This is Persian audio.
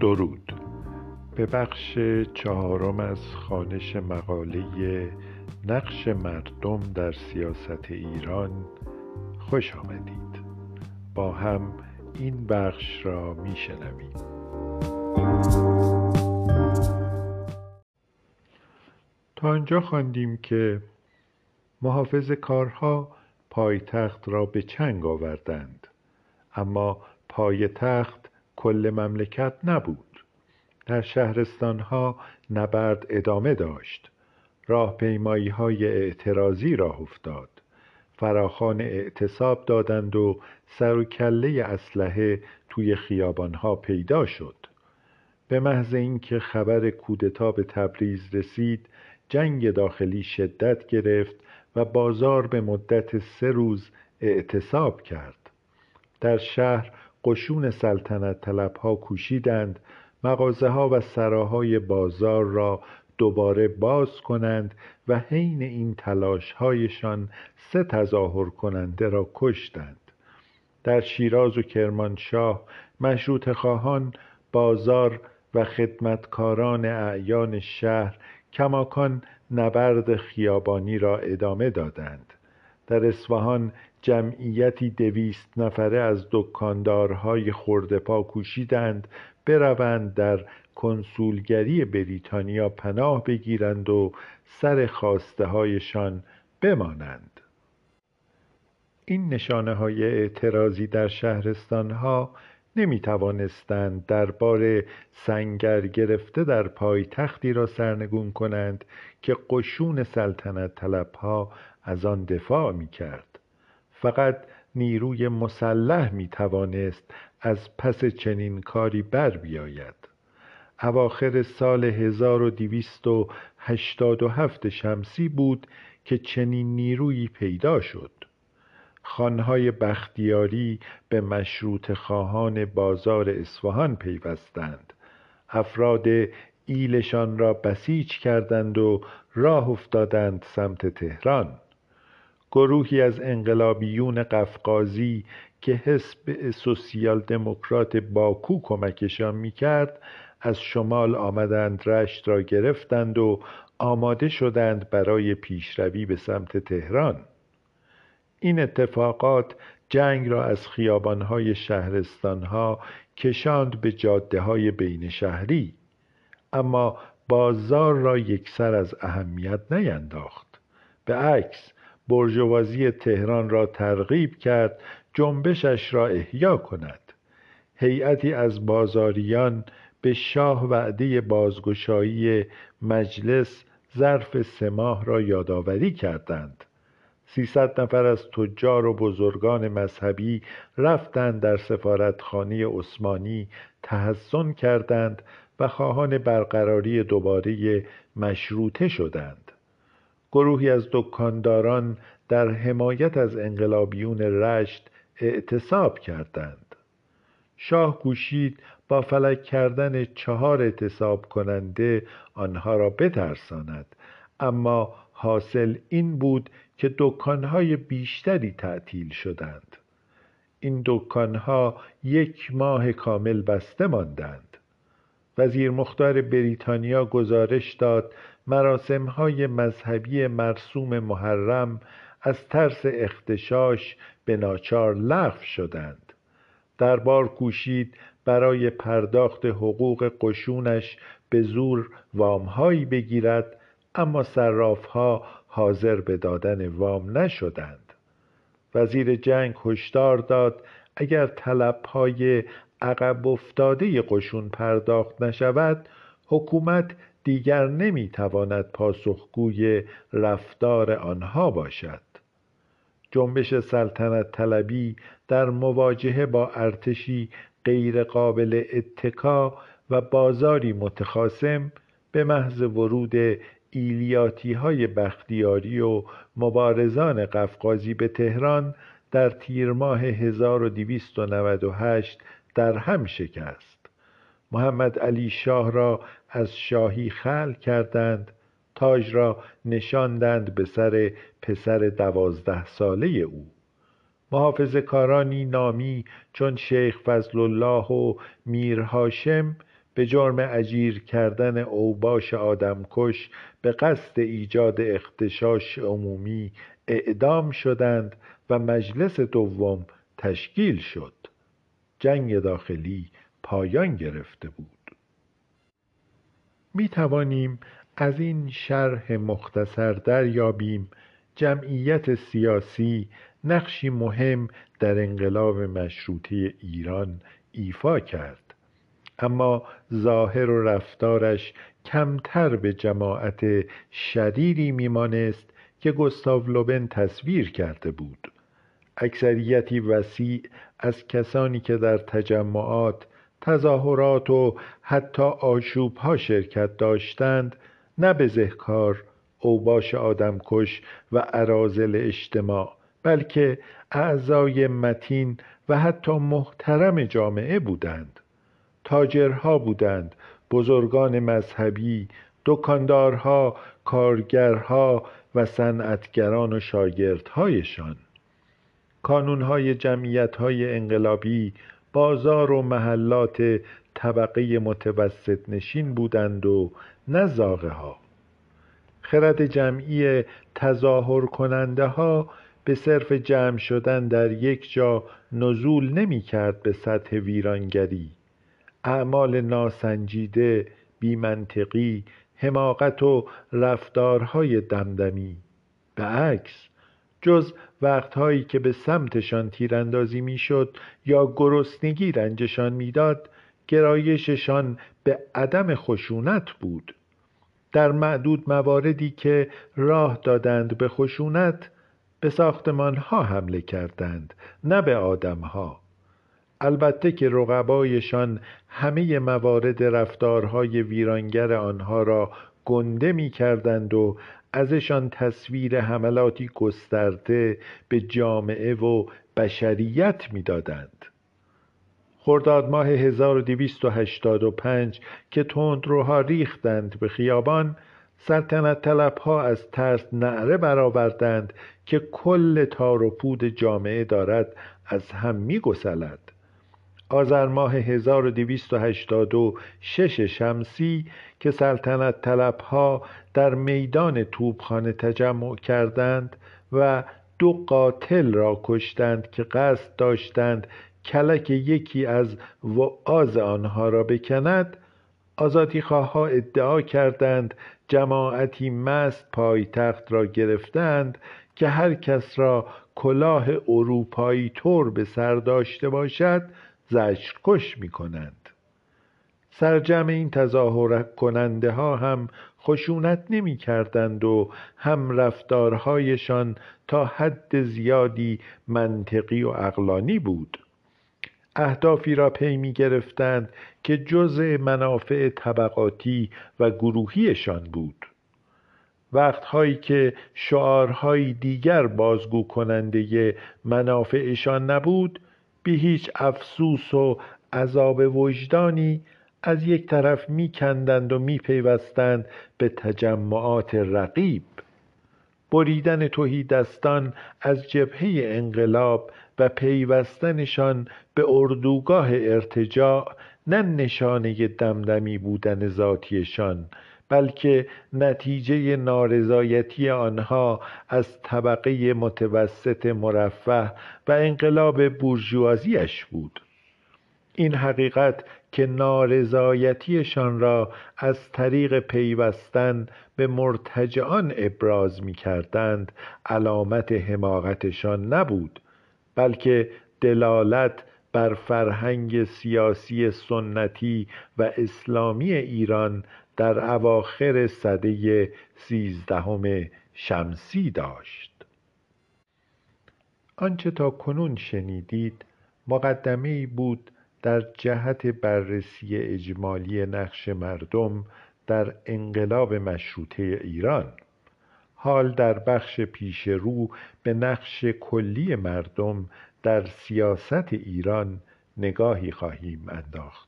درود. به بخش چهارم از خانش مقاله نقش مردم در سیاست ایران خوش آمدید. با هم این بخش را میشنویم. تا آنجا خواندیم که محافظ کارها پایتخت را به چنگ آوردند اما پایتخت کل مملکت نبود. در شهرستانها نبرد ادامه داشت. راهپیمایی های اعتراضی راه افتاد. فراخان اعتصاب دادند و سر و کله اسلحه توی خیابانها پیدا شد. به محض اینکه خبر کودتا به تبریز رسید جنگ داخلی شدت گرفت و بازار به مدت سه روز اعتصاب کرد. در شهر قشون سلطنت طلبها کوشیدند مغازه ها و سراهای بازار را دوباره باز کنند و حین این تلاش هایشان سه تظاهر کننده را کشتند. در شیراز و کرمانشاه مشروط خواهان بازار و خدمتکاران اعیان شهر کماکان نبرد خیابانی را ادامه دادند. در اصفهان جمعیتی دویست نفره از دکاندارهای خردپا کوشیدند بروند در کنسولگری بریتانیا پناه بگیرند و سر خواسته هایشان بمانند. این نشانه های اعتراضی در شهرستان ها نمی توانستند دربار سنگر گرفته در پایتختی را سرنگون کنند که قشون سلطنت طلبها از آن دفاع می کرد فقط نیروی مسلح می توانست از پس چنین کاری بر بیاید. اواخر سال 1287 شمسی بود که چنین نیرویی پیدا شد. خانهای بختیاری به مشروط خواهان بازار اصفهان پیوستند. افراد ایلشان را بسیج کردند و راه افتادند سمت تهران. گروهی از انقلابیون قفقازی که حزب سوسیال دموکرات باکو کمکشان می‌کرد از شمال آمدند رشت را گرفتند و آماده شدند برای پیشروی به سمت تهران. این اتفاقات جنگ را از خیابانهای شهرستانها کشاند به جاده های بین شهری اما بازار را یکسر از اهمیت نینداخت. به عکس برجوازی تهران را ترغیب کرد جنبشش را احیا کند. هیئتی از بازاریان به شاه وعده بازگشایی مجلس ظرف سه ماه را یادآوری کردند. سیصد نفر از تجار و بزرگان مذهبی رفتند در سفارتخانه عثمانی تحسن کردند و خواهان برقراری دوباره مشروطه شدند. گروهی از دکانداران در حمایت از انقلابیون رشت اعتصاب کردند. شاه کوشید با فلک کردن چهار اعتصاب کننده آنها را بترساند اما حاصل این بود که دکانهای بیشتری تعطیل شدند. این دکانها یک ماه کامل بسته ماندند. وزیر مختار بریتانیا گزارش داد مراسمهای مذهبی مرسوم محرم از ترس اختشاش به ناچار لغو شدند. دربار کوشید برای پرداخت حقوق قشونش به زور وامهایی بگیرد اما صرافها حاضر به دادن وام نشدند. وزیر جنگ هشدار داد اگر طلبهای عقب افتاده قشون پرداخت نشود حکومت دیگر نمی‌تواند پاسخگوی رفتار آنها باشد. جنبش سلطنت طلبی در مواجهه با ارتشی غیرقابل اتکا و بازاری متخاسم به محض ورود ایلیاتی های بختیاری و مبارزان قفقازی به تهران در تیر ماه 1298 در هم شکست. محمد علی شاه را از شاهی خل کردند تاج را نشاندند به سر پسر دوازده ساله او. محافظ کارانی نامی چون شیخ فضل الله و میر هاشم به جرم اجیر کردن اوباش آدمکش به قصد ایجاد اختشاش عمومی اعدام شدند و مجلس دوم تشکیل شد. جنگ داخلی پایان گرفته بود. می توانیم از این شرح مختصر دریابیم جمعیت سیاسی نقشی مهم در انقلاب مشروطه ایران ایفا کرد. اما ظاهر و رفتارش کمتر به جماعت شریری میمانست که گستاو لوبن تصویر کرده بود. اکثریتی وسیع از کسانی که در تجمعات تظاهرات و حتی آشوبها شرکت داشتند نه بزهکار اوباش آدمکش و عرازل اجتماع بلکه اعضای متین و حتی محترم جامعه بودند. تاجرها بودند بزرگان مذهبی دکاندارها کارگرها و صنعتگران و شاگردهایشان. کانونهای جمعیتهای انقلابی بازار و محلات طبقه متوسط نشین بودند و نه ها خرد جمعی تظاهر کننده ها به صرف جمع شدن در یک جا نزول نمی کرد به سطح ویرانگری. اعمال ناسنجیده بیمنطقی حماقت و رفتارهای دمدمی. به عکس جز وقتهایی که به سمتشان تیراندازی می‌شد یا گرسنگی رنجشان می‌داد گرایششان به عدم خشونت بود. در معدود مواردی که راه دادند به خشونت به ها حمله کردند نه به ها البته که رقبایشان همه موارد رفتارهای ویرانگر آنها را گنده می کردند و ازشان تصویر حملاتی گسترده به جامعه و بشریت می‌دادند خرداد ماه 1285 که تندروها ریختند به خیابان سلطنت طلب ها از ترس نعره برآوردند که کل تار و پود جامعه دارد از هم می گسلد. آذر ماه 1286 شمسی که سلطنت طلب ها در میدان توبخانه تجمع کردند و دو قاتل را کشتند که قصد داشتند کلک یکی از وعاز آنها را بکند ها ادعا کردند جماعتی مست پایتخت را گرفتند که هر کس را کلاه اروپایی طور به سر داشته باشد زجرکش می کنند سرجم این تظاهر کننده ها هم خشونت نمی کردند و هم رفتارهایشان تا حد زیادی منطقی و اقلانی بود. اهدافی را پی می گرفتند که جزء منافع طبقاتی و گروهیشان بود. وقتهایی که شعارهای دیگر بازگو کننده منافعشان نبود بی هیچ افسوس و عذاب وجدانی از یک طرف میکندند و میپیوستند به تجمعات رقیب. بریدن دستان از جبهه انقلاب و پیوستنشان به اردوگاه ارتجاع نه نشانه دمدمی بودن ذاتیشان بلکه نتیجه نارضایتی آنها از طبقه متوسط مرفه و انقلاب بورژوازیش بود. این حقیقت که نارضایتیشان را از طریق پیوستن به مرتجعان ابراز می کردند علامت حماقتشان نبود بلکه دلالت بر فرهنگ سیاسی سنتی و اسلامی ایران در اواخر سده سیزدهم شمسی داشت. آنچه تا کنون شنیدید مقدمه بود در جهت بررسی اجمالی نقش مردم در انقلاب مشروطه ایران. حال در بخش پیش رو به نقش کلی مردم در سیاست ایران نگاهی خواهیم انداخت.